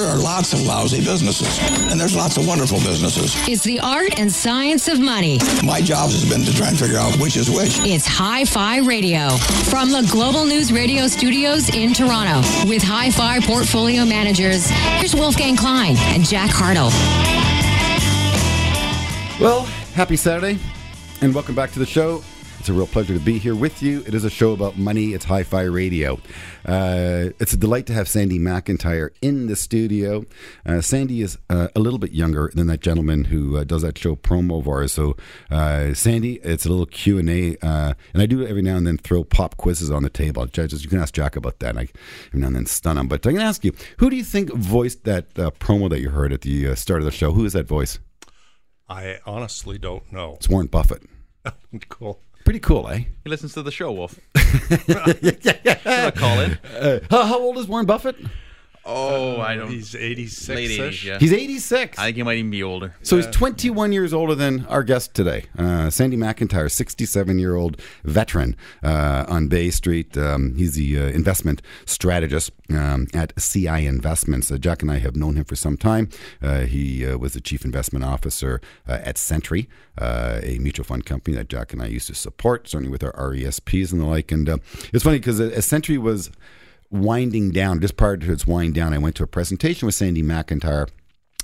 There are lots of lousy businesses, and there's lots of wonderful businesses. It's the art and science of money. My job has been to try and figure out which is which. It's Hi Fi Radio from the Global News Radio studios in Toronto with Hi Fi portfolio managers. Here's Wolfgang Klein and Jack Hartle. Well, happy Saturday, and welcome back to the show. It's a real pleasure to be here with you. It is a show about money. It's Hi Fi Radio. Uh, it's a delight to have Sandy McIntyre in the studio. Uh, Sandy is uh, a little bit younger than that gentleman who uh, does that show promo of ours. So, uh, Sandy, it's a little Q and A, uh, and I do every now and then throw pop quizzes on the table. Judges, you can ask Jack about that. I every now and then stun him. But I'm going to ask you, who do you think voiced that promo that you heard at the start of the show? Who is that voice? I honestly don't know. It's Warren Buffett. cool. Pretty cool, eh? He listens to the show, Wolf. yeah, yeah. call in. Uh, how old is Warren Buffett? Oh, I don't. He's 86. Late 80s, yeah. He's 86. I think he might even be older. So he's 21 years older than our guest today, uh, Sandy McIntyre, 67 year old veteran uh, on Bay Street. Um, he's the uh, investment strategist um, at CI Investments. Uh, Jack and I have known him for some time. Uh, he uh, was the chief investment officer at Sentry, a mutual fund company that Jack and I used to support, certainly with our RESPs and the like. And it's funny because uh, Sentry was winding down, just prior to its wind down, I went to a presentation with Sandy McIntyre,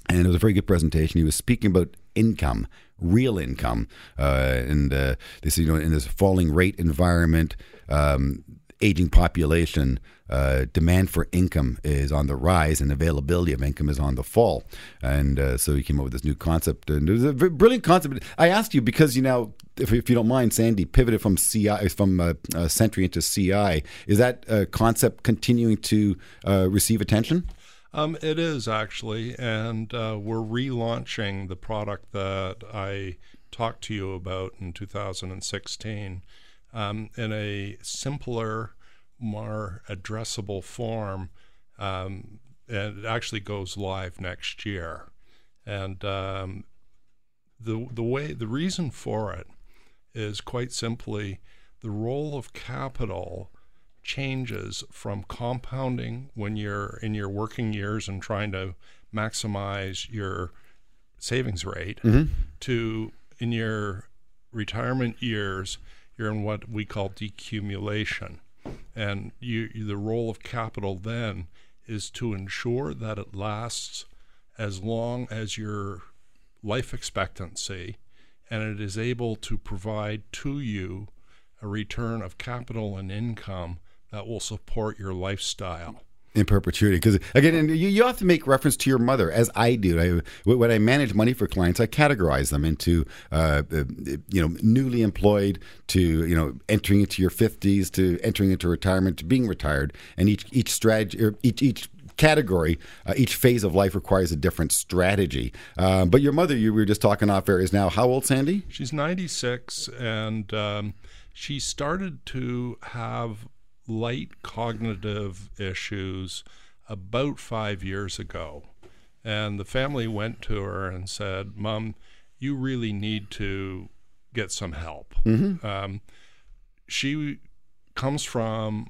and it was a very good presentation. He was speaking about income, real income, uh, and uh, this you know in this falling rate environment, um, aging population, uh, demand for income is on the rise and availability of income is on the fall. And uh, so he came up with this new concept. And it was a brilliant concept. I asked you because, you know, if, if you don't mind, Sandy pivoted from CI, from uh, uh, into CI. Is that uh, concept continuing to uh, receive attention? Um, it is actually. And we're relaunching the product that I talked to you about in 2016 um, in a simpler, more addressable form. Um, and it actually goes live next year. And um, the the way the reason for it is quite simply the role of capital changes from compounding when you're in your working years and trying to maximize your savings rate mm-hmm. to in your retirement years you're in what we call decumulation. And you, the role of capital then is to ensure that it lasts as long as your life expectancy and it is able to provide to you a return of capital and income that will support your lifestyle in perpetuity. Because again, you, you have to make reference to your mother, as I do. I, when I manage money for clients, I categorize them into uh, you know newly employed to you know entering into your fifties to entering into retirement to being retired, and each each strategy each each category, uh, each phase of life requires a different strategy. Uh, but your mother, you were just talking off air, is now how old, Sandy? She's 96, and um, she started to have light cognitive issues about five years ago. And the family went to her and said, Mom, you really need to get some help. Mm-hmm. Um, she comes from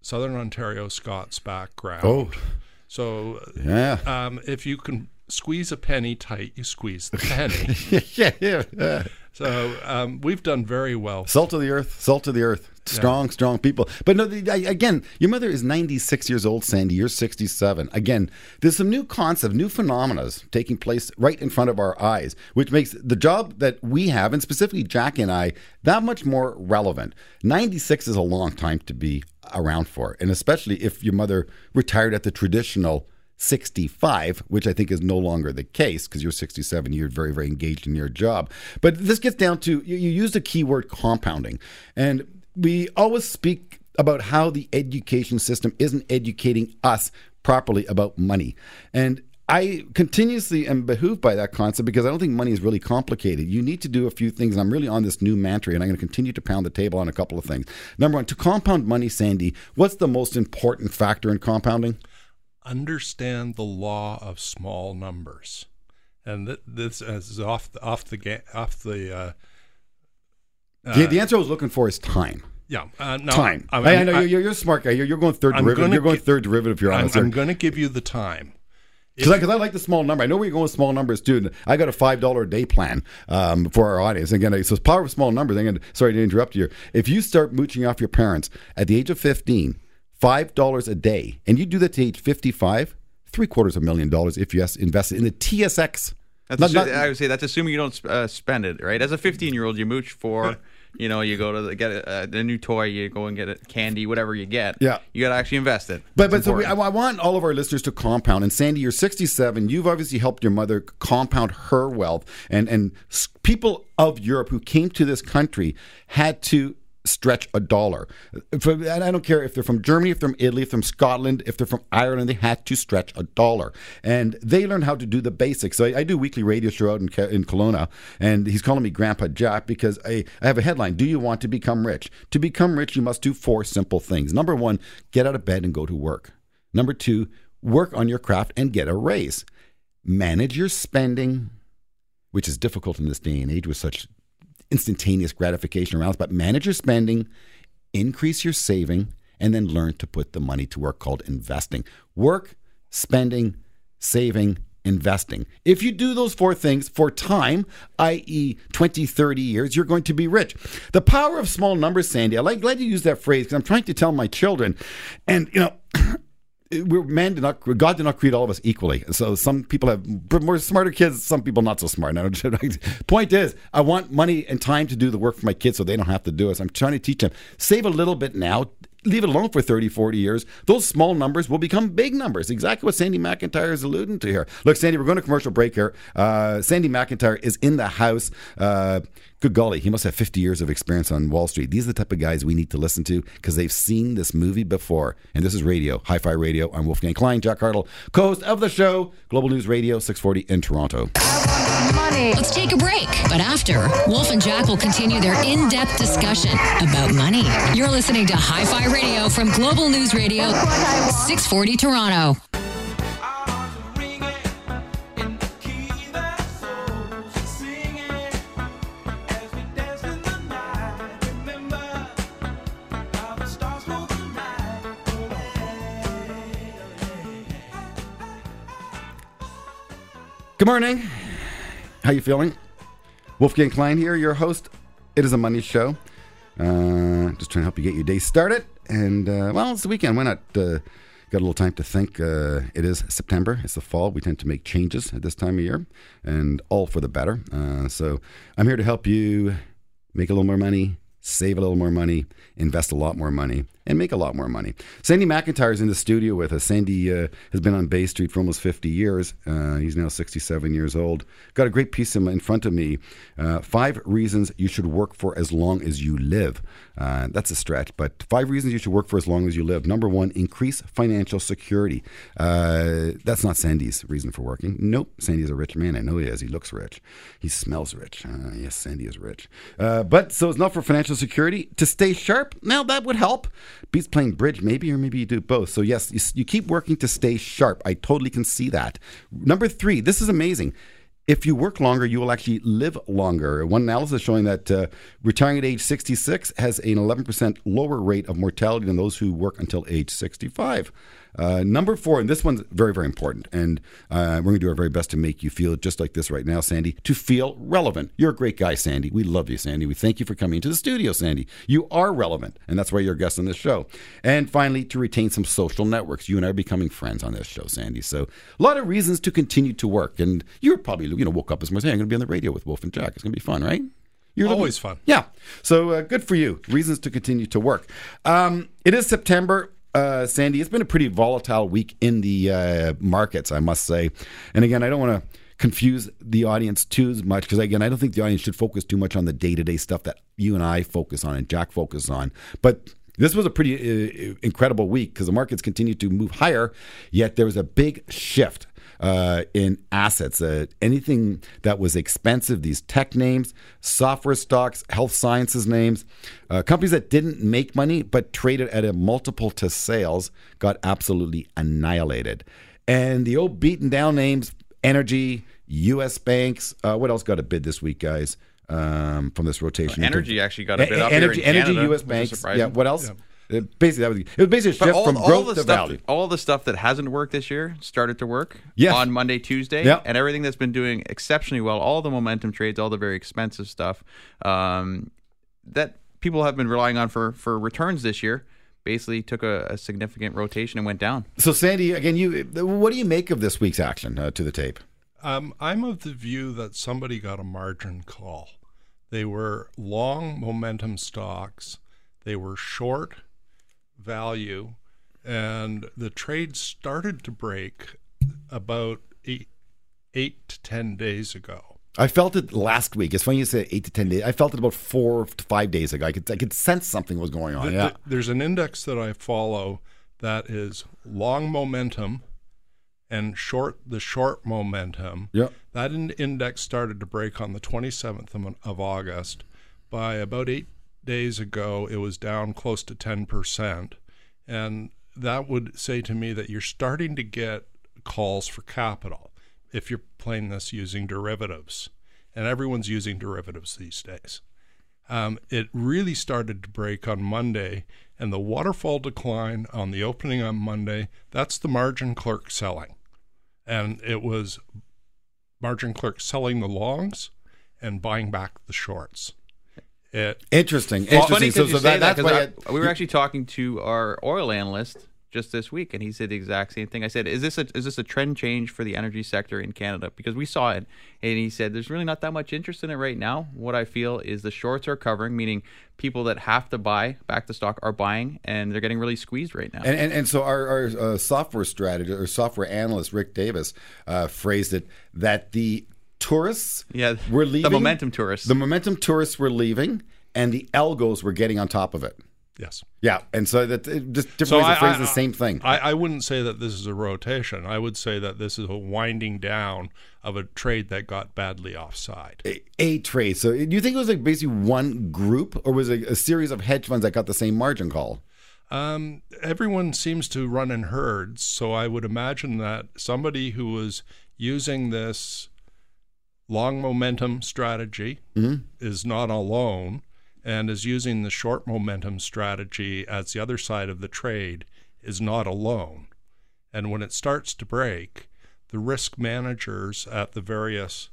Southern Ontario Scots background. Oh. So, yeah. Um, if you can squeeze a penny tight, you squeeze the penny. yeah, yeah. yeah. So um, we've done very well. Salt of the earth, salt of the earth. Strong, yeah. strong people. But no, the, again, your mother is 96 years old, Sandy. You're 67. Again, there's some new concepts, new phenomena taking place right in front of our eyes, which makes the job that we have, and specifically Jack and I, that much more relevant. 96 is a long time to be around for, and especially if your mother retired at the traditional 65, which I think is no longer the case because you're 67, you're very, very engaged in your job. But this gets down to you, you used the keyword compounding. And we always speak about how the education system isn't educating us properly about money. And I continuously am behooved by that concept because I don't think money is really complicated. You need to do a few things, and I'm really on this new mantra, and I'm going to continue to pound the table on a couple of things. Number one, to compound money, Sandy, what's the most important factor in compounding? understand the law of small numbers, and th- this is off the off the off the. Uh, the, the answer I was looking for is time. Yeah. Uh, no, Time. I, I, I know you're, you're a smart guy. You're, you're going 3rd I'm derivative. gonna You're going gi- third derivative. You're I'm, honest. I'm going to give you the time. Because I, 'cause I like the small number. I know where you're going with small numbers too. I got a five dollar a day plan um, for our audience. Again, so it's power of small numbers. Again, sorry to interrupt you. If you start mooching off your parents at the age of fifteen, five dollars a day, and you do that to age fifty-five, three quarters of a million dollars if you s- invest in the TSX. That's Not- assu- not- I would say that's assuming you don't uh, spend it, right? As a 15 year old, you mooch for, you know, you go to the, get a, a new toy, you go and get a candy, whatever you get. Yeah. you got to actually invest it. But but so we, I. I want all of our listeners to compound. And Sandy, you're 67. You've obviously helped your mother compound her wealth, and and people of Europe who came to this country had to stretch a dollar. And I don't care if they're from Germany, if they're from Italy, if they're from Scotland, if they're from Ireland, they had to stretch a dollar. And they learned how to do the basics. So I, I do weekly radio show out in, in Kelowna, and he's calling me Grandpa Jack because I, I have a headline Do you want to become rich? To become rich, you must do four simple things. Number one, get out of bed and go to work. Number two, work on your craft and get a raise. Manage your spending, which is difficult in this day and age with such instantaneous gratification around, but manage your spending, increase your saving, and then learn to put the money to work called investing. Work, spending, saving, investing. If you do those four things for time, i.e., 20, 30 years, you're going to be rich. The power of small numbers, Sandy, I like glad you use that phrase because I'm trying to tell my children, and you know, we're man did not God did not create all of us equally. So some people have more smarter kids, some people not so smart. Point is, I want money and time to do the work for my kids so they don't have to do it. So I'm trying to teach them save a little bit now. Leave it alone for 30, 40 years. Those small numbers will become big numbers. Exactly what Sandy McIntyre is alluding to here. Look, Sandy, we're going to commercial break here. Uh, Sandy McIntyre is in the house. Uh, good golly, he must have 50 years of experience on Wall Street. These are the type of guys we need to listen to because they've seen this movie before. And this is radio, Hi Fi Radio. I'm Wolfgang Klein, Jack Hartle, co host of the show, Global News Radio 640 in Toronto. Money. Let's take a break. But after, Wolf and Jack will continue their in depth discussion about money. You're listening to Hi Fi Radio from Global News Radio 640 Toronto. Good morning. How you feeling? Wolfgang Klein here, your host. It is a money show. Uh, just trying to help you get your day started. And uh, well, it's the weekend. Why not? Uh, got a little time to think. Uh, it is September. It's the fall. We tend to make changes at this time of year, and all for the better. Uh, so I'm here to help you make a little more money, save a little more money, invest a lot more money, and make a lot more money. Sandy McIntyre is in the studio with us. Sandy uh, has been on Bay Street for almost 50 years. Uh, he's now 67 years old. Got a great piece in, in front of me. Uh, five reasons you should work for as long as you live. Uh, that's a stretch, but five reasons you should work for as long as you live. Number one, increase financial security. Uh, that's not Sandy's reason for working. Nope, Sandy's a rich man. I know he is. He looks rich. He smells rich. Uh, yes, Sandy is rich. But so it's not for financial security. To stay sharp, now that would help. Beats playing bridge, maybe, or maybe you do both. So yes, you, you keep working to stay sharp. I totally can see that. Number three, this is amazing if you work longer, you will actually live longer. One analysis showing that uh, retiring at age 66 has an 11% lower rate of mortality than those who work until age 65. Uh, number four, and this one's very, very important, and uh, we're going to do our very best to make you feel just like this right now, Sandy, to feel relevant. You're a great guy, Sandy. We love you, Sandy. We thank you for coming to the studio, Sandy. You are relevant, and that's why you're a guest on this show. And finally, to retain some social networks. You and I are becoming friends on this show, Sandy. So a lot of reasons to continue to work. And you're probably, you know, woke up this morning saying, I'm going to be on the radio with Wolf and Jack. It's going to be fun, right? You're Always fun. yeah. So uh, good for you. Reasons to continue to work. Um, it is September. Uh, Sandy, it's been a pretty volatile week in the uh, markets, I must say. And again, I don't want to confuse the audience too much because again, I don't think the audience should focus too much on the day-to-day stuff that you and I focus on and Jack focus on. But this was a pretty uh, incredible week because the markets continued to move higher, yet there was a big shift uh, in assets. Uh, anything that was expensive, these tech names, software stocks, health sciences names, uh, companies that didn't make money but traded at a multiple to sales got absolutely annihilated. And the old beaten down names, energy, U.S. banks, uh, what else got a bid this week, guys? um, from this rotation. Energy actually got a bit E- up energy, here in energy, Canada, U.S. banks. surprising. Yeah. What else? Uh, basically, that was it. Was basically a shift all, from all growth the to stuff, value. all the stuff that hasn't worked this year started to work Yes. on Monday, Tuesday, Yeah. and everything that's been doing exceptionally well. All the momentum trades, all the very expensive stuff um, that people have been relying on for for returns this year, basically took a, a significant rotation and went down. So, Sandy, again, you what do you make of this week's action uh, to the tape? Um, I'm of the view that somebody got a margin call. They were long momentum stocks, they were short value, and the trade started to break about eight, eight to 10 days ago. I felt it last week. It's funny you say eight to ten days. I felt it about four to five days ago. I could I could sense something was going on. Th- yeah. th- there's an index that I follow that is long momentum and short the short momentum. Yeah. That in- index started to break on the 27th of, of August. By about eight days ago, it was down close to 10%. And that would say to me that you're starting to get calls for capital if you're playing this using derivatives. And everyone's using derivatives these days. Um, it really started to break on Monday, and the waterfall decline on the opening on Monday, that's the margin clerk selling. And it was margin clerk selling the longs and buying back the shorts. It Interesting. Well, Interesting. funny So, 'cause so that, that, that's 'cause why. I- we were actually talking to our oil analyst just this week, and he said the exact same thing. I said, "Is this a is this a trend change for the energy sector in Canada?" Because we saw it, and he said, "There's really not that much interest in it right now. What I feel is the shorts are covering, meaning people that have to buy back the stock are buying, and they're getting really squeezed right now." And, and, and so our, our uh, software strategist or software analyst Rick Davis uh, phrased it that the tourists Yeah, were the leaving momentum tourists. the momentum tourists were leaving and the algos were getting on top of it. yes. Yeah, and so that it- just different So ways I, to phrase I- the same thing. I, I wouldn't say that this is a rotation. I would say that this is a winding down of a trade that got badly offside. a, a trade. So do you think it was like basically one group, or was it a series of hedge funds that got the same margin call? Um, everyone seems to run in herds, so I would imagine that somebody who was using this long momentum strategy mm-hmm. is not alone and is using the short momentum strategy as the other side of the trade is not alone. And when it starts to break, the risk managers at the various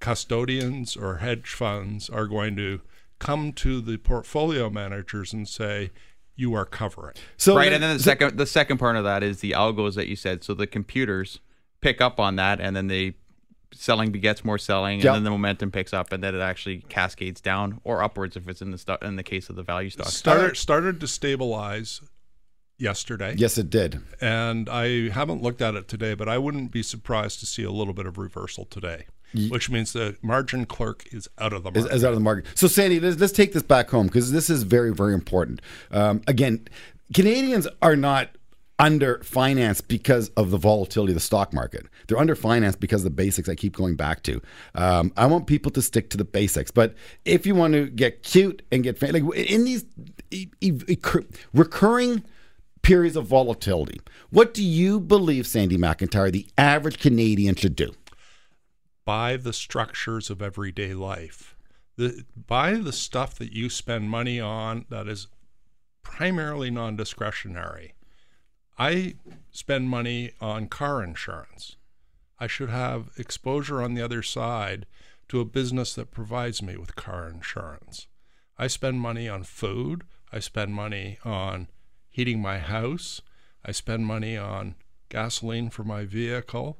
custodians or hedge funds are going to come to the portfolio managers and say, you are covering. So right, and then the second the second part of that is the algos that you said. So the computers pick up on that, and then they selling begets more selling, and Yeah. then the momentum picks up, and then it actually cascades down or upwards if it's in the sto- in the case of the value stocks. Started started to stabilize yesterday, yes, it did. and I haven't looked at it today, but I wouldn't be surprised to see a little bit of reversal today, which means the margin clerk is out of the Is, market. is out of the market. So, Sandy, let's, let's take this back home because this is very, very important. Um, again, Canadians are not under financed because of the volatility of the stock market. They're under financed because of the basics I keep going back to. Um, I want people to stick to the basics. But if you want to get cute and get like in these recurring periods of volatility, what do you believe, Sandy McIntyre, the average Canadian should do? buy the structures of everyday life. The, buy the stuff that you spend money on that is primarily non discretionary. I spend money on car insurance. I should have exposure on the other side to a business that provides me with car insurance. I spend money on food. I spend money on heating my house. I spend money on gasoline for my vehicle.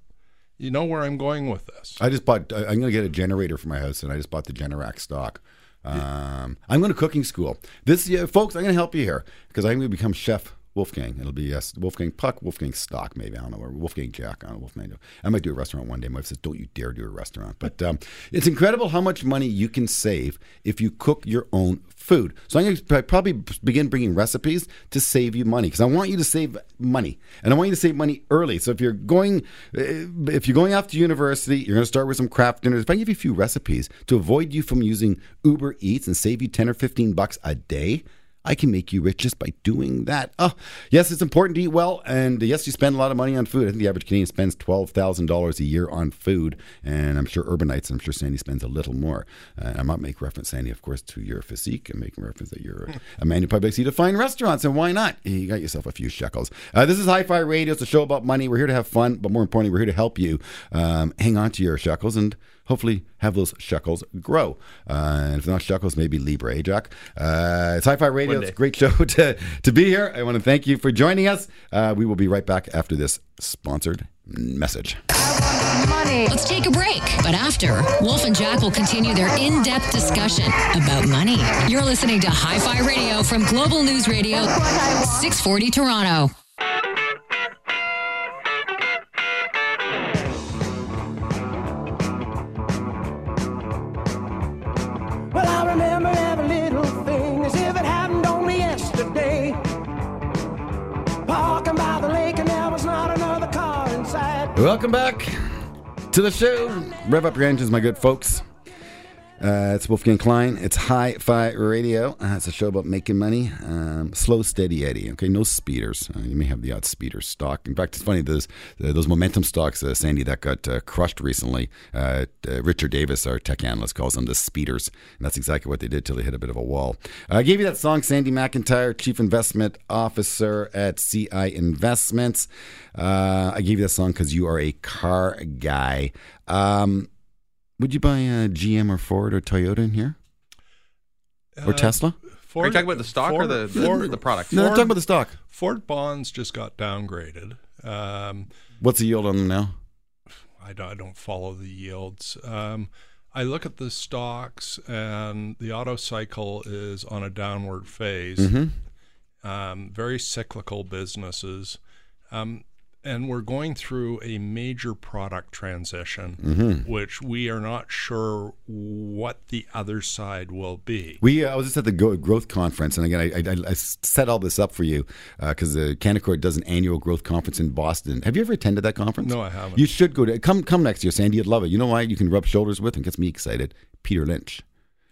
You know where I'm going with this. I just bought. I'm going to get a generator for my house, and I just bought the Generac stock. Um, I'm going to cooking school. This, yeah, folks, I'm going to help you here because I'm going to become chef Wolfgang. It'll be yes, Wolfgang Puck, Wolfgang Stock, maybe I don't know, or Wolfgang Jack. I don't know, Wolfgang. I might do a restaurant one day. My wife says, "Don't you dare do a restaurant." But um, it's incredible how much money you can save if you cook your own food. So I'm going to probably begin bringing recipes to save you money because I want you to save money and I want you to save money early. So if you're going, eh, if you're going off to university, you're going to start with some craft dinners. If I give you a few recipes to avoid you from using Uber Eats and save you ten or fifteen bucks a day. I can make you rich just by doing that. Oh, yes, it's important to eat well, and yes, you spend a lot of money on food. I think the average Canadian spends twelve thousand dollars a year on food, and I'm sure urbanites. I'm sure Sandy spends a little more. Uh, I might make reference, Sandy, of course, to your physique. I'm making reference that you're a, man who probably likes to eat at restaurants, and why not? You got yourself a few shekels. Uh, this is Hi-Fi Radio. It's a show about money. We're here to have fun, but more importantly, we're here to help you um, hang on to your shekels and hopefully have those shekels grow. Uh, and if not shekels, maybe Libra, eh, Jack? Uh, it's Hi-Fi Radio. It's a great show to, to be here. I want to thank you for joining us. Uh, we will be right back after this sponsored message. Let's take a break. But after, Wolf and Jack will continue their in depth discussion about money. You're listening to Hi Fi Radio from Global News Radio, 640 Toronto. Remember every little thing as if it happened only yesterday. Parking by the lake, and there was not another car inside. Welcome back to the show. Rev up your engines, my good folks. Uh, it's Wolfgang Klein. It's Hi Fi Radio. Uh, it's a show about making money. Um, slow, steady Eddie. Okay, no speeders. Uh, you may have the odd speeder stock. In fact, it's funny those uh, those momentum stocks, uh, Sandy, that got uh, crushed recently. Richard Davis, our tech analyst, calls them the speeders, and that's exactly what they did till they hit a bit of a wall. I gave you that song, Sandy McIntyre, Chief Investment Officer at CI Investments. I gave you that song because you are a car guy. Um, would you buy a GM or Ford or Toyota in here? Or Tesla? Ford, Are you talking about the stock or the- the- the product? No, I'm talking about the stock. Ford bonds just got downgraded. Um, What's the yield on them now? I don't, I don't follow the yields. Um, I look at the stocks, and the auto cycle is on a downward phase. Um, very cyclical businesses. Um, and we're going through a major product transition, which we are not sure what the other side will be. We uh, I was just at the Go- growth conference, and again, I, I, I set all this up for you because uh, Canaccord does an annual growth conference in Boston. Have you ever attended that conference? No, I haven't. You should go to come come next year, Sandy. You'd love it. You know why? You can rub shoulders with and gets me excited. Peter Lynch.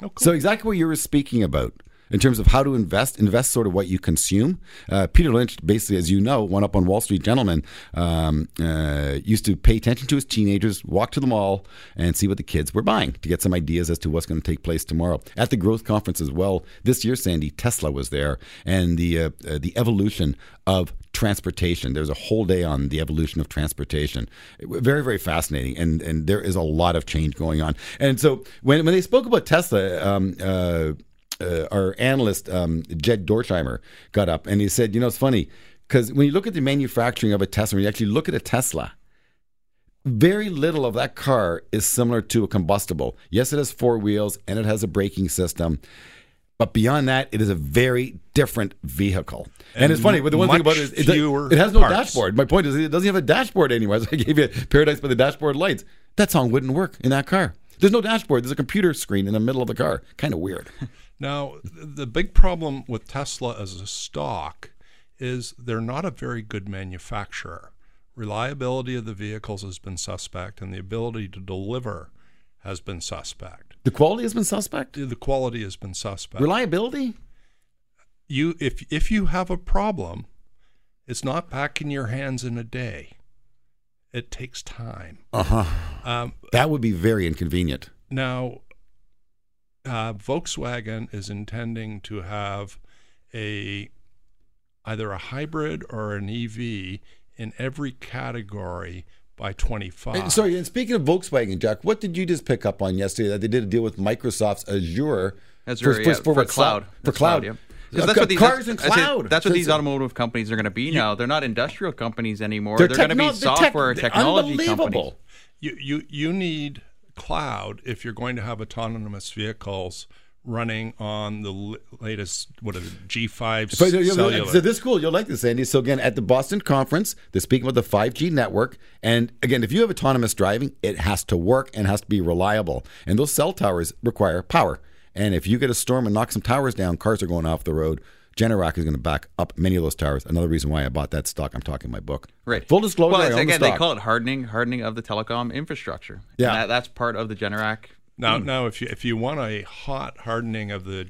Oh, cool. So exactly what you were speaking about in terms of how to invest, invest sort of what you consume. Uh, Peter Lynch, basically, as you know, one up on Wall Street gentleman, um, uh, used to pay attention to his teenagers, walk to the mall, and see what the kids were buying to get some ideas as to what's going to take place tomorrow. At the growth conference as well, this year, Sandy, Tesla was there, and the uh, uh, the evolution of transportation. There's a whole day on the evolution of transportation. Very, very fascinating, and and there is a lot of change going on. And so when when they spoke about Tesla, um, uh, uh, our analyst um, Jed Dorsheimer got up and he said, you know, it's funny because when you look at the manufacturing of a Tesla, when you actually look at a Tesla. Very little of that car is similar to a combustible. Yes, it has four wheels and it has a braking system, but beyond that, it is a very different vehicle. And, And it's funny, but the one thing about it is it, it has no parts. dashboard. My point is, it doesn't have a dashboard anywhere. So I gave you Paradise by the Dashboard Lights. That song wouldn't work in that car. There's no dashboard. There's a computer screen in the middle of the car. Kind of weird. Now, the big problem with Tesla as a stock is they're not a very good manufacturer. Reliability of the vehicles has been suspect, and the ability to deliver has been suspect. The quality has been suspect. The quality has been suspect. Reliability? you, if if you have a problem, it's not back in your hands in a day. It takes time. Uh huh. Um, That would be very inconvenient. Now, uh, Volkswagen is intending to have a either a hybrid or an EV in every category by 25. And sorry, and speaking of Volkswagen, Jack, what did you just pick up on yesterday that they did a deal with Microsoft's Azure, Azure, yeah, for, what, cloud. For That's cloud. yeah. Uh, 'Cause that's what these, cars that's, and I said, cloud. That's what these automotive companies are going to be now. They're not industrial companies anymore. They're They're, going to techno- be they're tech- software they're technology unbelievable. companies. you, you, you need cloud if you're going to have autonomous vehicles running on the l- latest, what is it, G5 So, you- you- cellular. so this is cool. You'll like this, Andy. So again, at the Boston conference, they're speaking about the 5G network. And again, if you have autonomous driving, it has to work and has to be reliable. And those cell towers require power. And if you get a storm and knock some towers down, cars are going off the road. Generac is going to back up many of those towers. Another reason why I bought that stock. I'm talking my book. Right. Full disclosure. Well, I it's, the again, they call it hardening, hardening of the telecom infrastructure. Yeah. And that, that's part of the Generac. Now, now, if you if you want a hot hardening of the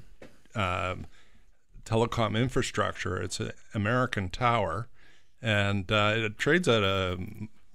um, telecom infrastructure. It's an American tower, and uh, it trades at a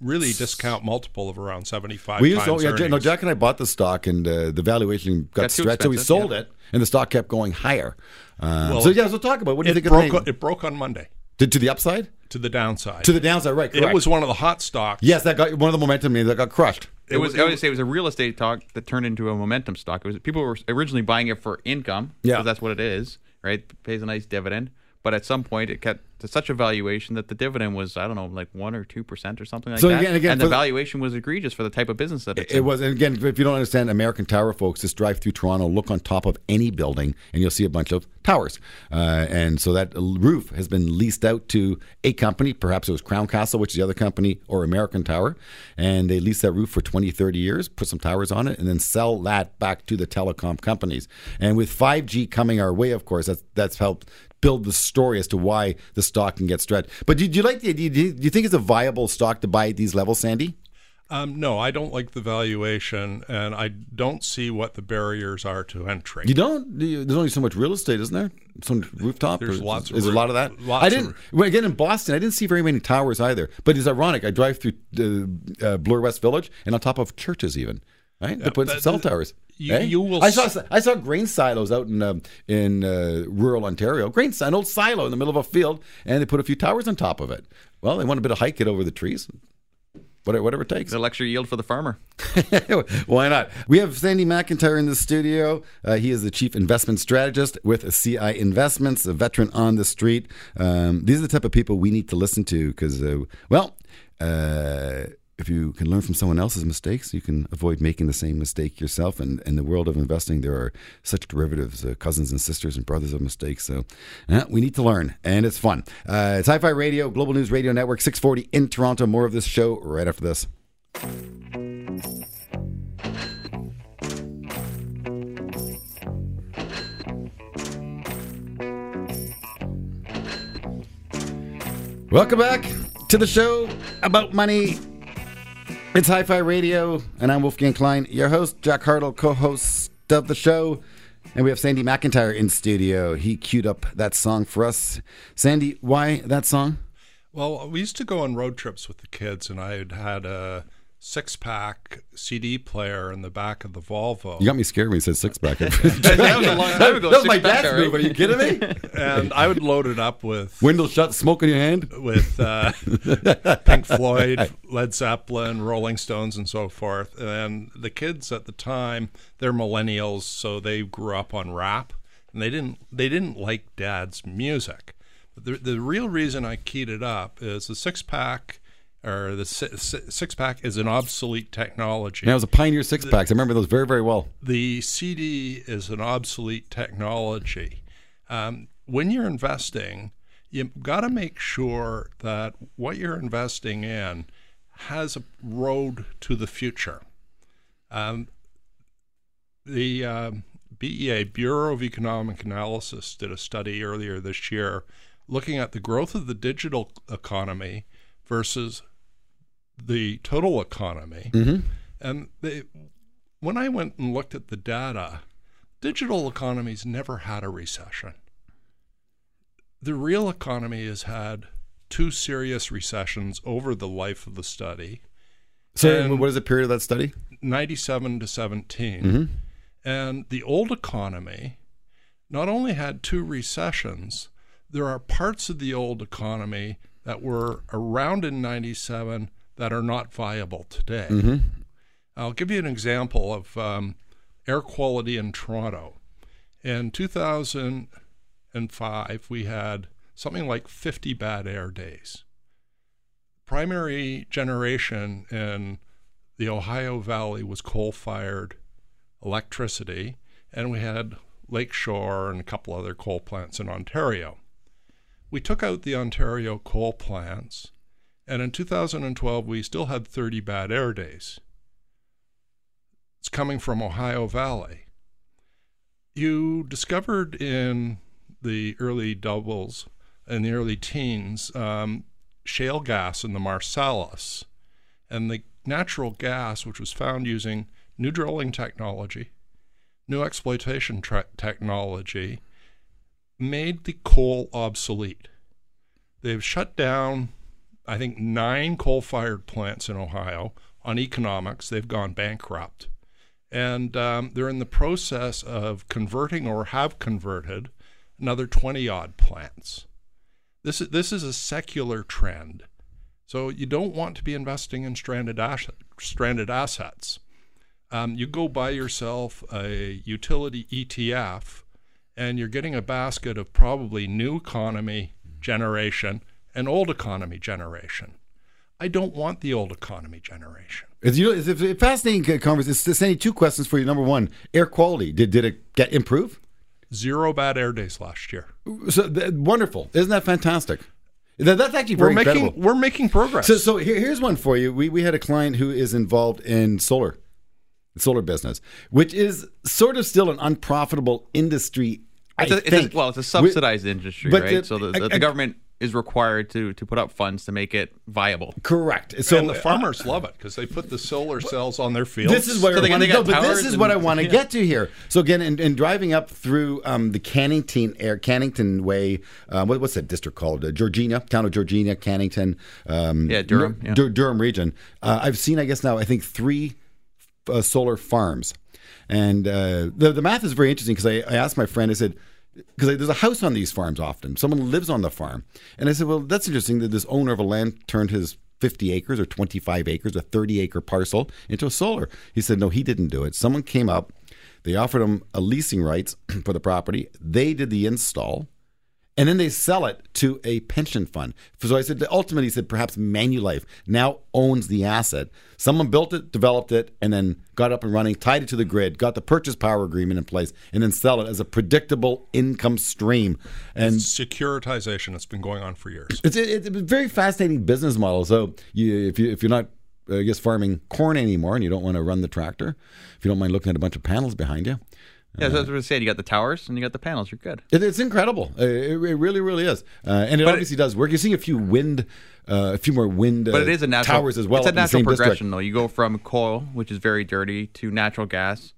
really discount multiple of around 75 We used times to, yeah, Jack- no. Jack and I bought the stock, and uh, the valuation got, Got stretched, so we sold yeah. it, and the stock kept going higher. Um, Well, so yeah, so talk about what do you it think broke, of the on, it broke on Monday to, to the upside, to the downside. to the downside, right? Correct. it was one of the hot stocks. yes, that got one of the momentum that got crushed. It was. I would say it was a real estate talk that turned into a momentum stock. It was people were originally buying it for income. Yeah. 'cause that's what it is, right? Pays a nice dividend, but at some point it got to such a valuation that the dividend was I don't know like one or two percent or something like So that. again- again, and the the- valuation was egregious for the type of business that it's It in. was, and again, if you don't understand American Tower, folks, just drive through Toronto, look on top of any building, and you'll see a bunch of towers. Uh, and so that roof has been leased out to a company, perhaps it was Crown Castle, which is the other company, or American Tower, and they lease that roof for 20, 30 years, put some towers on it, and then sell that back to the telecom companies. And with 5G coming our way, of course, that's that's helped build the story as to why the stock can get stretched. But do, do you like the idea? Do you, think it's a viable stock to buy at these levels, Sandy? Um, no, I don't like the valuation, and I don't see what the barriers are to entry. You don't? There's only so much real estate, isn't there? Some rooftop. There's or lots of Is there a lot of that? I didn't. well, again, in Boston, I didn't see very many towers either. But it's ironic. I drive through uh, uh, Bloor West Village, and on top of churches, even right, they put cell towers. you- eh? you will I saw. s- I saw grain silos out in uh, in uh, rural Ontario. Grain, an old silo in the middle of a field, and they put a few towers on top of it. Well, they want a bit of height, get over the trees. Whatever, whatever it takes. the lecture yield for the farmer. Why not? We have Sandy McIntyre in the studio. Uh, he is the chief investment strategist with CI Investments, a veteran on the street. Um, these are the type of people we need to listen to because, uh, well, uh, if you can learn from someone else's mistakes, you can avoid making the same mistake yourself. And in the world of investing, there are such derivatives, uh, cousins and sisters and brothers of mistakes. So uh, we need to learn, and it's fun. Uh, it's Hi Fi Radio, Global News Radio Network, 640 in Toronto. More of this show right after this. Welcome back to the show about money. It's Hi Fi Radio, and I'm Wolfgang Klein, your host, Jack Hartle, co host of the show. And we have Sandy McIntyre in studio. He queued up that song for us. Sandy, why that song? Well, we used to go on road trips with the kids, and I had had a six pack CD player in the back of the Volvo. You got me scared when you said six pack. that that was a long time ago. That was my dad's all right. move. Are you kidding me? and I would load it up with Windows shut, smoke in your hand. with uh, Pink Floyd, Led Zeppelin, Rolling Stones, and so forth. And the kids at the time, they're millennials, so they grew up on rap, and they didn't they didn't like Dad's music. But the the real reason I keyed it up is the six pack. Or the si- si- six pack is an obsolete technology. It was a Pioneer six packs. I remember those very, very well. the CD is an obsolete technology. Um, when you're investing, you've got to make sure that what you're investing in has a road to the future. Um, the um, BEA, Bureau of Economic Analysis, did a study earlier this year looking at the growth of the digital economy versus the total economy. Mm-hmm. And they, when I went and looked at the data, digital economies never had a recession. The real economy has had two serious recessions over the life of the study, So, And- what is the period of that study? 97 to 17. Mm-hmm. And the old economy not only had two recessions, there are parts of the old economy that were around in 97 that are not viable today. I'll give you an example of um, air quality in Toronto. In 2005, we had something like 50 bad air days. Primary generation in the Ohio Valley was coal fired electricity, and we had Lakeshore and a couple other coal plants in Ontario. We took out the Ontario coal plants, and in 2012, we still had 30 bad air days. It's coming from Ohio Valley. You discovered in the early doubles, in the early teens, um, shale gas in the Marcellus. And the natural gas, which was found using new drilling technology, new exploitation technology, made the coal obsolete. They've shut down, I think, nine coal fired plants in Ohio on economics. They've gone bankrupt. And um, they're in the process of converting or have converted another 20 odd plants. This is, this is a secular trend. So you don't want to be investing in stranded, asset, stranded assets. Um, you go buy yourself a utility ETF and you're getting a basket of probably new economy generation and old economy generation. I don't want the old economy generation. It's, you know, it's a fascinating conversation. It's just any two questions for you. Number one, air quality. Did did it get improve? Zero bad air days last year. So th- wonderful. Isn't that fantastic? That, that's actually very we're making incredible. we're making progress. So, so here, here's one for you. We, we had a client who is involved in solar, solar business, which is sort of still an unprofitable industry. It's I a, it's a, well, it's a subsidized industry, but right? the- so the, the, I- the government is required to to put up funds to make it viable. correct. So and the farmers love it because they put the solar cells on their fields. This is what So I they got- want they to go. But this towers is what I want to yeah. get to here. So again, in, in driving up through um, the Cannington air, Cannington Way, uh, what, what's that district called? Uh, Georgina, town of Georgina, Cannington. Um, Yeah, Durham, Dur- yeah. Dur- Durham region. Uh, I've seen, I guess now, I think three uh, solar farms, and uh, the the math is very interesting because I, I asked my friend. I said. Because there's a house on these farms often. Someone lives on the farm. And I said, well, that's interesting that this owner of a land turned his 50 acres or 25 acres, a 30 acre parcel into a solar. He said, no, he didn't do it. Someone came up, they offered him a leasing rights for the property. They did the install, and then they sell it to a pension fund. So I said, ultimately, he said, perhaps Manulife now owns the asset. Someone built it, developed it, and then got up and running, tied it to the grid, got the purchase power agreement in place, and then sell it as a predictable income stream. And securitization that's been going on for years. it's, it's a very fascinating business model. So you, if you if you're not, I guess, farming corn anymore, and you don't want to run the tractor, if you don't mind looking at a bunch of panels behind you, Yeah, so that's what I said. You got the towers and you got the panels. You're good. it, it's incredible. Uh, It, it really, really is, uh, and it But it- obviously does work. You're seeing a few wind, uh, a few more wind, But uh, it is a natural towers as well. It's a up in the natural progression, district. though. You go from coal, which is very dirty, to natural gas,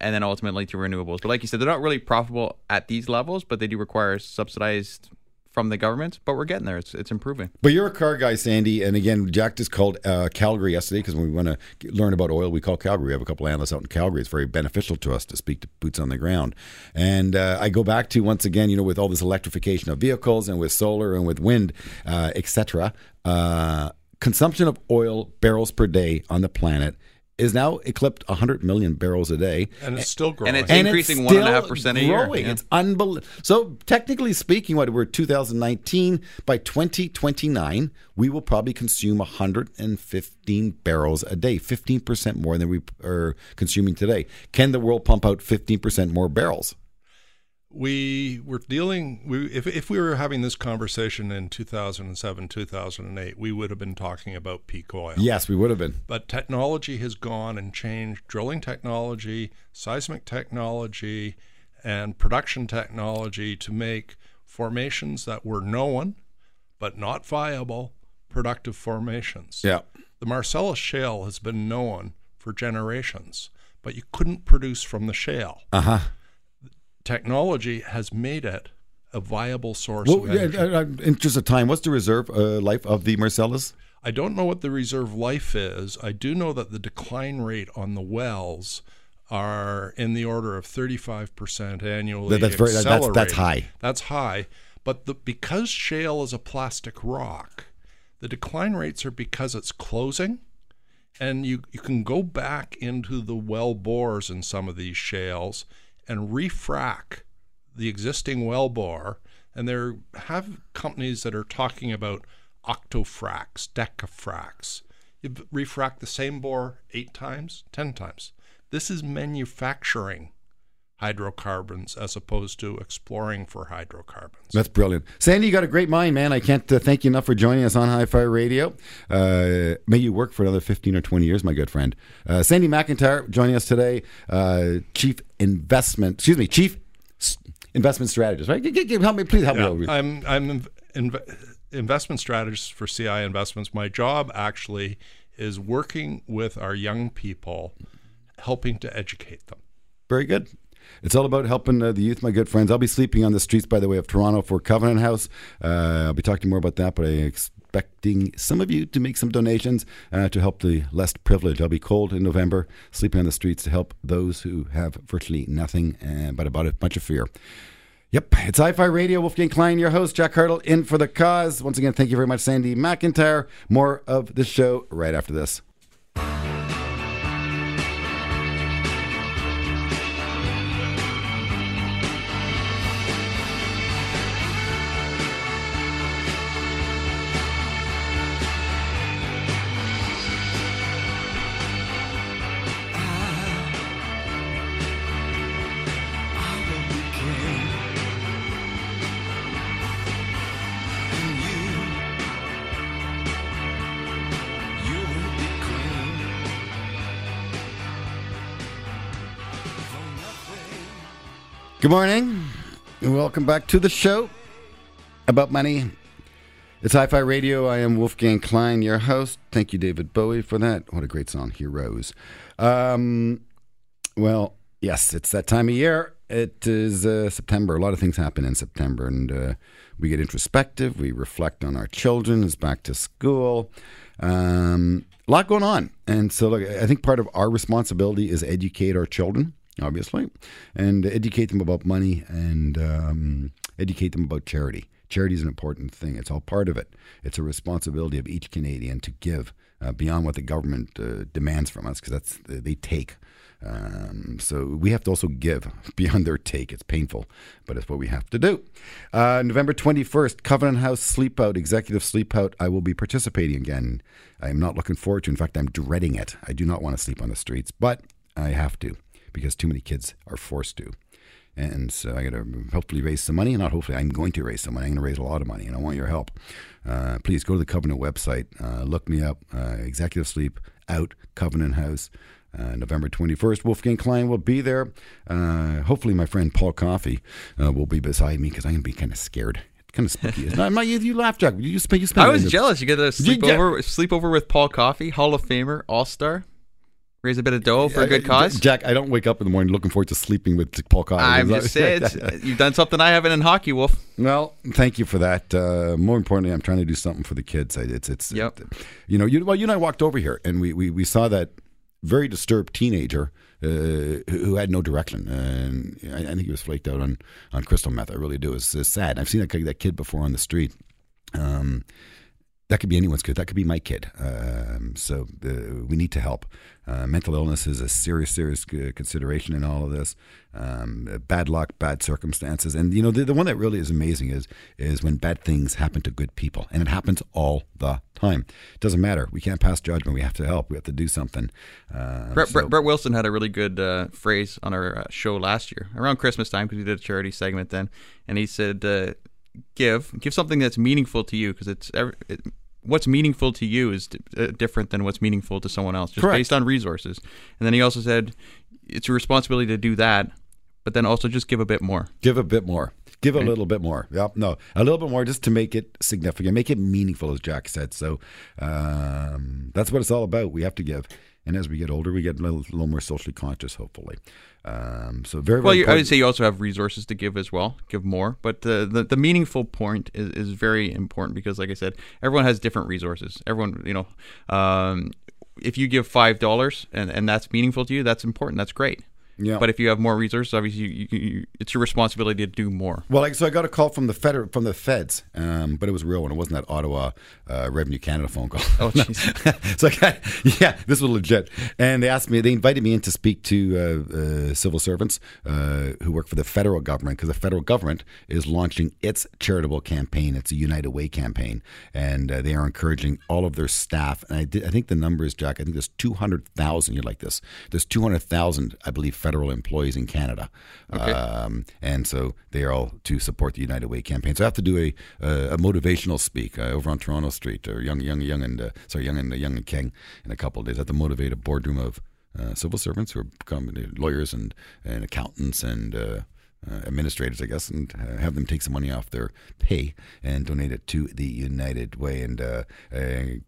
and then ultimately to renewables. But like you said, they're not really profitable at these levels, but they do require subsidized from the government. But we're getting there. It's it's improving. But you're a car guy, Sandy, and again, Jack just called uh, Calgary yesterday because when we want to learn about oil, we call Calgary. We have a couple analysts out in Calgary. It's very beneficial to us to speak to boots on the ground. And uh, I go back to once again, you know, with all this electrification of vehicles and with solar and with wind, uh, etc. Uh, consumption of oil barrels per day on the planet is now eclipsed 100 million barrels a day. and it's still growing. And it's- And Increasing it's 1.5% still a year. Yeah. It's unbelievable. So technically speaking, what we're 2019 by 2029, we will probably consume 115 barrels a day, 15 percent more than we are consuming today. Can the world pump out 15 percent more barrels? We were dealing we if, if we were having this conversation in 2007 2008 we would have been talking about peak oil Yes, we would have been. but technology has gone and changed drilling technology seismic technology and production technology to make formations that were known but not viable productive formations Yeah. the Marcellus shale has been known for generations, but you couldn't produce from the shale. Uh huh. Technology has made it a viable source Well, of yeah, energy. uh, uh, in just of time, what's the reserve uh, life of the Marcellus? I don't know what the reserve life is. I do know that the decline rate on the wells are in the order of 35% annually. That- that's very- that's- that's high. That's high. But the, because shale is a plastic rock, the decline rates are because it's closing. And you, you can go back into the well bores in some of these shales and refrac the existing well bore. And there have companies that are talking about octofracs, decafracs. You refract the same bore eight times, ten times. This is manufacturing hydrocarbons as opposed to exploring for hydrocarbons. That's brilliant. Sandy, you got a great mind, man. I can't uh, thank you enough for joining us on Hi Fi Radio. Uh, may you work for another 15 or 20 years, my good friend. Uh, Sandy McIntyre joining us today, uh, Chief Investment, excuse me, Chief Investment Strategist, right? Help me, please help me Yeah, over. I'm I'm inv- investment strategist for CI Investments. My job actually is working with our young people, helping to educate them. Very good. It's all about helping uh, the youth, my good friends. I'll be sleeping on the streets, by the way, of Toronto for Covenant House. Uh, I'll be talking more about that, but I expecting some of you to make some donations uh, to help the less privileged. I'll be cold in November, sleeping on the streets to help those who have virtually nothing, uh, but about a bunch of fear. Yep, it's Hi-Fi Radio. Wolfgang Klein, your host, Jack Hartle, in for the cause. Once again, thank you very much, Sandy McIntyre. More of the show right after this. Good morning. and Welcome back to the show about money. It's Hi Fi Radio. I am Wolfgang Klein, your host. Thank you, David Bowie, for that. What a great song, Heroes. Um, well, yes, it's that time of year. It is uh, September. A lot of things happen in September, and uh, we get introspective. We reflect on our children. It's back to school. Um, a lot going on. And so, look, I think part of our responsibility is educate our children obviously, and educate them about money and um, educate them about charity. Charity is an important thing. It's all part of it. It's a responsibility of each Canadian to give uh, beyond what the government uh, demands from us, because that's they take. Um, so we have to also give beyond their take. It's painful, but it's what we have to do. Uh, November 21st, Covenant House Sleepout, Executive Sleepout. I will be participating again. I am not looking forward to. In fact, I'm dreading it. I do not want to sleep on the streets, but I have to because too many kids are forced to. And so I got to hopefully raise some money. Not hopefully, I'm going to raise some money. I'm going to raise a lot of money, and I want your help. Uh, please go to the Covenant website, uh, look me up. Uh, Executive Sleep Out Covenant House. Uh, November 21st, Wolfgang Klein will be there. Uh, hopefully, my friend Paul Coffey uh, will be beside me because I'm going to be kind of scared. Kind of spooky. It's not, not you, you laugh, Jack. You spend. You spend. I was jealous. You get to sleep get- over, sleep over with Paul Coffey, Hall of Famer, All Star. Raise a bit of dough for a good cause. Jack, I don't wake up in the morning looking forward to sleeping with Paul Coffey. I'm just saying, you've done something I haven't in hockey, Wolf. Well, thank you for that. Uh, more importantly, I'm trying to do something for the kids. It's it's Yep. you know you well you and I walked over here and we we, we saw that very disturbed teenager uh, who had no direction and I, I think he was flaked out on on crystal meth. I really do. It's, it's sad. I've seen that kid- that kid before on the street. Um, that could be anyone's kid. That could be my kid. Um, so uh, we need to help. Uh, mental illness is a serious, serious uh, consideration in all of this. Um, bad luck, bad circumstances, and you know the, the one that really is amazing is is when bad things happen to good people, and it happens all the time. It doesn't matter. We can't pass judgment. We have to help. We have to do something. Uh, Brett, so- Brett, Brett Wilson had a really good uh, phrase on our uh, show last year around Christmas time because we did a charity segment then, and he said, uh, "Give, give something that's meaningful to you because it's it, what's meaningful to you is uh, different than what's meaningful to someone else, just Correct. based on resources." And then he also said, "It's your responsibility to do that, but then also just give a bit more." Give a bit more. Give a little bit more. Yep. No, a little bit more just to make it significant, make it meaningful, as Jack said. So um, that's what it's all about. We have to give. And as we get older, we get a little, little more socially conscious, hopefully. Um, so very, very Well, you, I would say you also have resources to give as well, give more. But the the, the meaningful point is, is very important because, like I said, everyone has different resources. Everyone, you know, um, if you give five dollars and, and that's meaningful to you, that's important. That's great. Yeah. But if you have more resources, obviously, you, you, you, it's your responsibility to do more. Well, like, so I got a call from the federal from the feds, um, but it was a real one. It wasn't that Ottawa uh, Revenue Canada phone call. Oh, jeez. so got, yeah, this was legit. And they asked me, they invited me in to speak to uh, uh, civil servants uh, who work for the federal government because the federal government is launching its charitable campaign. It's a United Way campaign, and uh, they are encouraging all of their staff. And I, did, I think the number is Jack. I think there's two hundred thousand. You like this? There's two hundred thousand, I believe, federal employees in Canada, um, and so they are all to support the United Way campaign. So I have to do a a, a motivational speak uh, over on Toronto Street or Yonge Yonge Yonge and uh, sorry Yonge and uh, Yonge and King in a couple of days. I have to motivate a boardroom of uh, civil servants who are becoming lawyers and and accountants and. Uh, uh, administrators, I guess, and uh, have them take some money off their pay and donate it to the United Way. And uh, uh,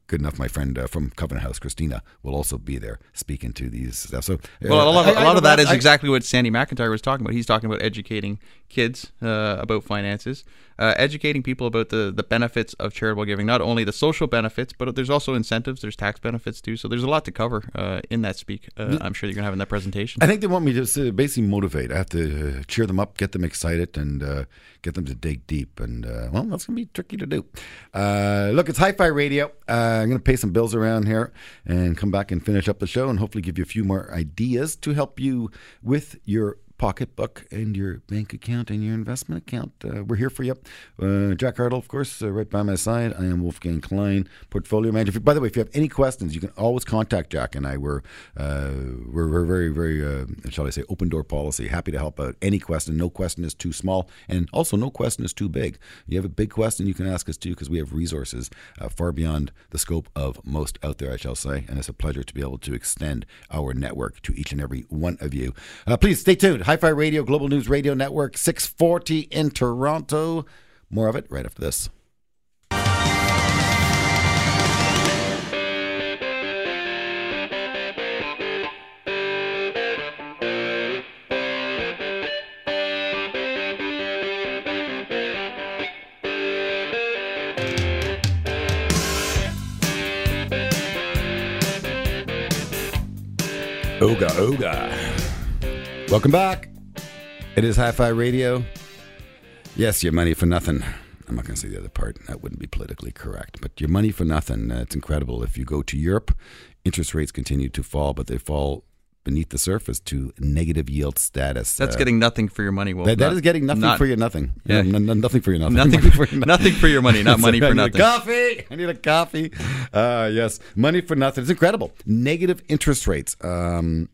good enough, my friend uh, from Covenant House, Christina, will also be there speaking to these stuff. So, uh, Well, a lot, of, I- a I lot know of that is I- exactly what Sandy McIntyre was talking about. He's talking about educating kids uh, about finances, uh, educating people about the, the benefits of charitable giving, not only the social benefits, but there's also incentives, there's tax benefits too. So there's a lot to cover uh, in that speak. Uh, I'm sure you're going to have in that presentation. I think they want me to basically motivate. I have to uh, cheer them up, get them excited, and uh, get them to dig deep. And uh, well, that's going to be tricky to do. Uh, look, it's Hi-Fi Radio. Uh, I'm going to pay some bills around here and come back and finish up the show, and hopefully give you a few more ideas to help you with your pocketbook and your bank account and your investment account. Uh, we're here for you. Uh, Jack Hartle, of course, uh, right by my side. I am Wolfgang Klein, portfolio manager. By the way, if you have any questions, you can always contact Jack and I. We're uh, we're, we're very very uh, shall I say open door policy. Happy to help out any question. No question is too small, and also no question is too big. You have a big question, you can ask us too, because we have resources uh, far beyond the scope of most out there. I shall say, and it's a pleasure to be able to extend our network to each and every one of you. Please stay tuned. Hi-Fi Radio, Global News Radio Network, 640 in Toronto. More of it right after this. Oga Oga. Welcome back. It is Hi Fi Radio. Yes, your money for nothing. I'm not going to say the other part. That wouldn't be politically correct. But your money for nothing. Uh, it's incredible. If you go to Europe, interest rates continue to fall, but they fall beneath the surface to negative yield status. That's Uh, getting nothing for your money. Wolf. that, that Not- is getting nothing not- for your nothing. Yeah. No, no, no, nothing for your nothing. Nothing Money for, nothing for your money, not money for nothing. coffee. I need a coffee. Uh, yes, money for nothing. It's incredible. Negative interest rates. Um,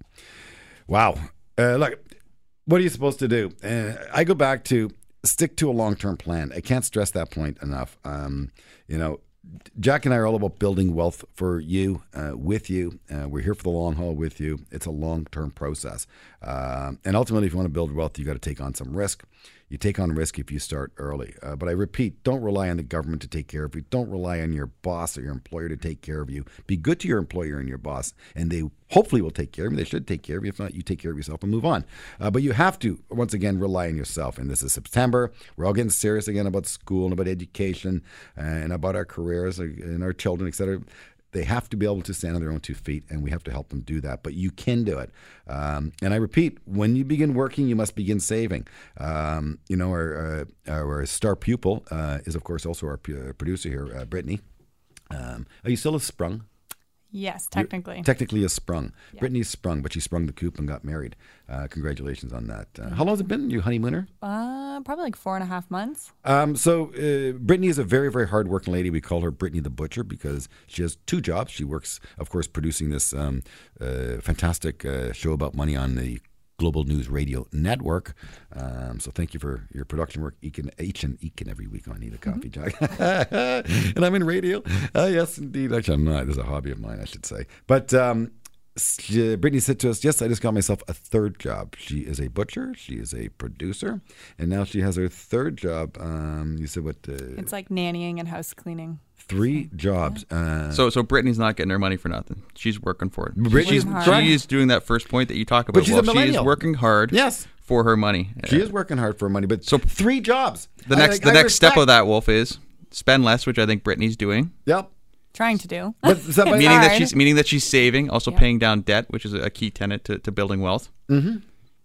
wow. Uh, look, what are you supposed to do? Uh, I go back to stick to a long term plan. I can't stress that point enough. Um, you know, Jack and I are all about building wealth for you, uh, with you. Uh, we're here for the long haul with you. It's a long term process. Um and ultimately, if you want to build wealth, you got to take on some risk. You take on risk if you start early. Uh, but I repeat, don't rely on the government to take care of you. Don't rely on your boss or your employer to take care of you. Be good to your employer and your boss, and they hopefully will take care of you. They should take care of you. If not, you take care of yourself and move on. Uh, but you have to, once again, rely on yourself. And this is September. We're all getting serious again about school and about education uh, and about our careers uh, and our children, et cetera they have to be able to stand on their own two feet, and we have to help them do that. But you can do it. Um, and I repeat, when you begin working, you must begin saving. Um, you know, our, uh, our star pupil uh, is, of course, also our producer here, uh, Brittany. Um, are you still a sprung? Yes, technically. Technically a sprung. Brittany's sprung, but she sprung the coop and got married. Uh, congratulations on that. Uh, how long has it been? You honeymooner? uh, probably like four and a half months. Um, so uh, Brittany is a very, very hardworking lady. We call her Brittany the Butcher because she has two jobs. She works, of course, producing this um, uh, fantastic uh, show about money on the Global News Radio Network. Um, so thank you for your production work each and, each and, each and every week on Need a Coffee Jack. and I'm in radio. Uh, yes, indeed. Actually, I'm not. This is a hobby of mine, I should say. But um, Brittany said to us, Yes, I just got myself a third job. She is a butcher, she is a producer, and now she has her third job. Um, you said what? Uh, It's like nannying and house cleaning. Three jobs. Uh, So, so Brittany's not getting her money for nothing. She's working for it. Brittany's she's Working hard. she's doing that first point that you talk about. she's a Wolf. she is working hard. Yes. for her money. she is working hard for money, but So- three jobs. The next I- the I next step of that, Wolf, is spend less, which I think Brittany's doing. Yep. Trying to do. But somebody, meaning that she's meaning that she's saving, also Yeah. paying down debt, which is a key tenet to, to building wealth. Mm-hmm.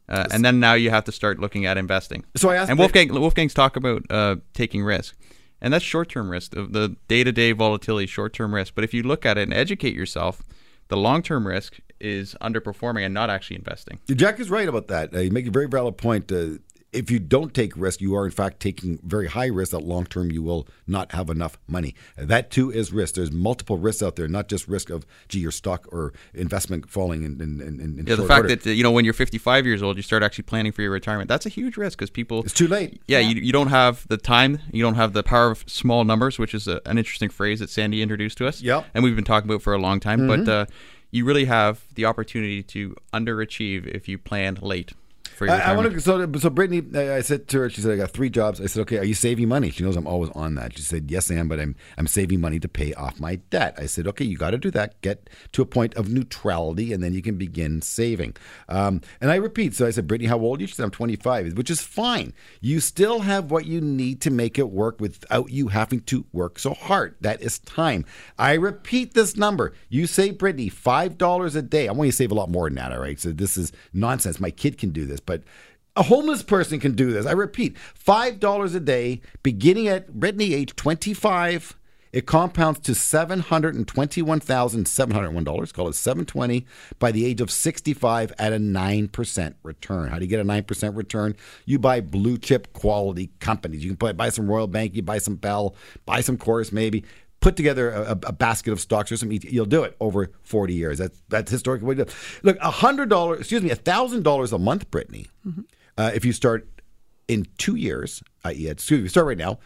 Uh, and then now you have to start looking at investing. So I asked and Wolfgang Wolfgang's talk about uh, taking risk, and that's short term risk, the, the day to day volatility, short term risk. But if you look at it and educate yourself, the long term risk is underperforming and not actually investing. Jack is right about that. Uh, you make a very valid point. Uh, if you don't take risk, you are in fact taking very high risk that long term you will not have enough money. That too is risk. There's multiple risks out there, not just risk of gee your stock or investment falling in, in, in, in Yeah, the fact order. that uh, you know when you're 55 years old, you start actually planning for your retirement. That's a huge risk because people it's too late. yeah, You, you don't have the time, you don't have the power of small numbers, which is a, an interesting phrase that Sandy introduced to us. Yep. Mm-hmm. And we've been talking about for a long time. But uh, you really have the opportunity to underachieve if you plan late. For I, I want to. So, so Brittany, I I said to her, she said, "I got three jobs." I said, "Okay, are you saving money?" She knows I'm always on that. She said, "Yes, I am, but I'm I'm saving money to pay off my debt." I said, "Okay, you got to do that. Get to a point of neutrality, and then you can begin saving." Um, and I repeat. So I said, "Brittany, how old are you?" She said, "I'm 25," which is fine. You still have what you need to make it work without you having to work so hard. That is time. I repeat this number. You save Brittany five dollars a day. I want you to save a lot more than that. All right. So this is nonsense. My kid can do this, but a homeless person can do this. I repeat, five dollars a day, beginning at Brittany age twenty-five. It compounds to seven hundred and twenty-one thousand seven hundred one dollars. Call it seven twenty by the age of sixty-five at a nine percent return. How do you get a nine percent return? You buy blue chip quality companies. You can buy, buy some Royal Bank. You buy some Bell. Buy some Chorus maybe. Put together a, a basket of stocks or some. ET You'll do it over forty years. That's that's historically what you do. Look, a hundred dollars. Excuse me, a thousand dollars a month, Brittany. Uh, if you start in two years, i.e., excuse me, start right now.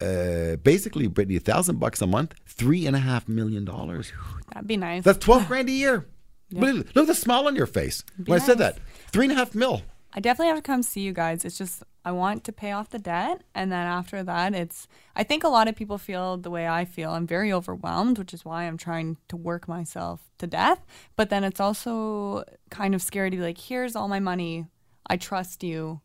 Uh, basically, Brittany, a thousand bucks a month, three and a half million dollars. That'd be nice. That's twelve grand a year. Look, look at the smile on your face when I said that. Three and a half mil. I definitely have to come see you guys. It's just I want to pay off the debt, and then after that, it's. I think a lot of people feel the way I feel. I'm very overwhelmed, which is why I'm trying to work myself to death. But then it's also kind of scary to be like, "Here's all my money. I trust you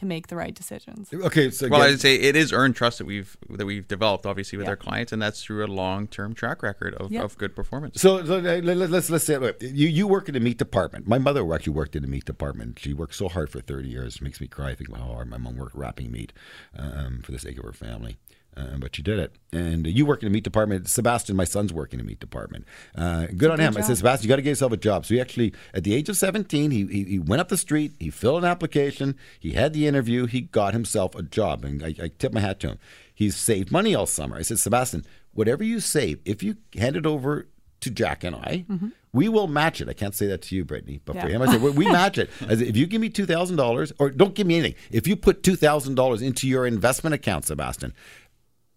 to make the right decisions." Okay, so Well, again- I'd say it is earned trust that we've that we've developed, obviously, with Yeah. our clients, and that's through a long term track record of, Yeah. of good performance. So, so let- let- let's let's say look, you you work in the meat department. My mother actually worked in the meat department. She worked so hard for thirty years. It makes me cry. I think about how hard my mom worked wrapping meat um, for the sake of her family. Uh, but you did it. And you work in the meat department. Sebastian, my son's working in the meat department. Uh, good on him. I said, Sebastian, you got to get yourself a job. So he actually, at the age of 17, he, he, he went up the street, he filled an application, he had the interview, he got himself a job. And I, I tip my hat to him. He's saved money all summer. I said, Sebastian, whatever you save, if you hand it over to Jack and I, we will match it. I can't say that to you, Brittany, but for him, I said we, we match it. I said, if you give me two thousand dollars, or don't give me anything, if you put two thousand dollars into your investment account, Sebastian,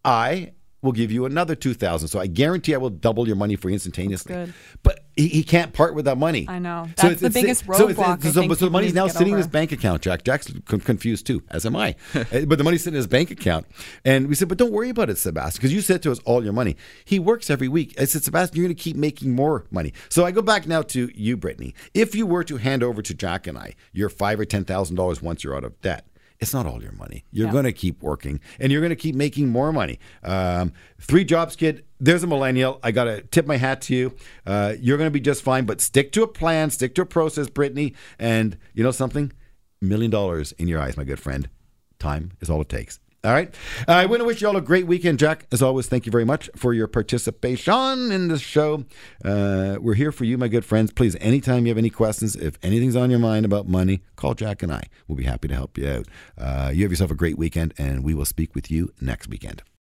I will give you another two thousand. So I guarantee I will double your money for you instantaneously. But he, he can't part with that money. I know. That's the biggest so it's- roadblock So, so, think so the people money's now sitting in his bank account, Jack. Jack's confused too, as am I. Uh, but the money's sitting in his bank account. And we said, but don't worry about it, Sebastian, because you said to us all your money. He works every week. I said, Sebastian, you're going to keep making more money. So I go back now to you, Brittany. If you were to hand over to Jack and I your five or ten thousand dollars once you're out of debt, it's not all your money. You're going to keep working and you're going to keep making more money. Um, three jobs, kid. There's a millennial. I got to tip my hat to you. Uh, you're going to be just fine, but stick to a plan, stick to a process, Brittany. And you know something? Million dollars in your eyes, my good friend. Time is all it takes. All right. Uh, I want to wish you all a great weekend, Jack. As always, thank you very much for your participation in this show. Uh, we're here for you, my good friends. Please, anytime you have any questions, if anything's on your mind about money, call Jack and I. We'll be happy to help you out. Uh, you have yourself a great weekend, and we will speak with you next weekend.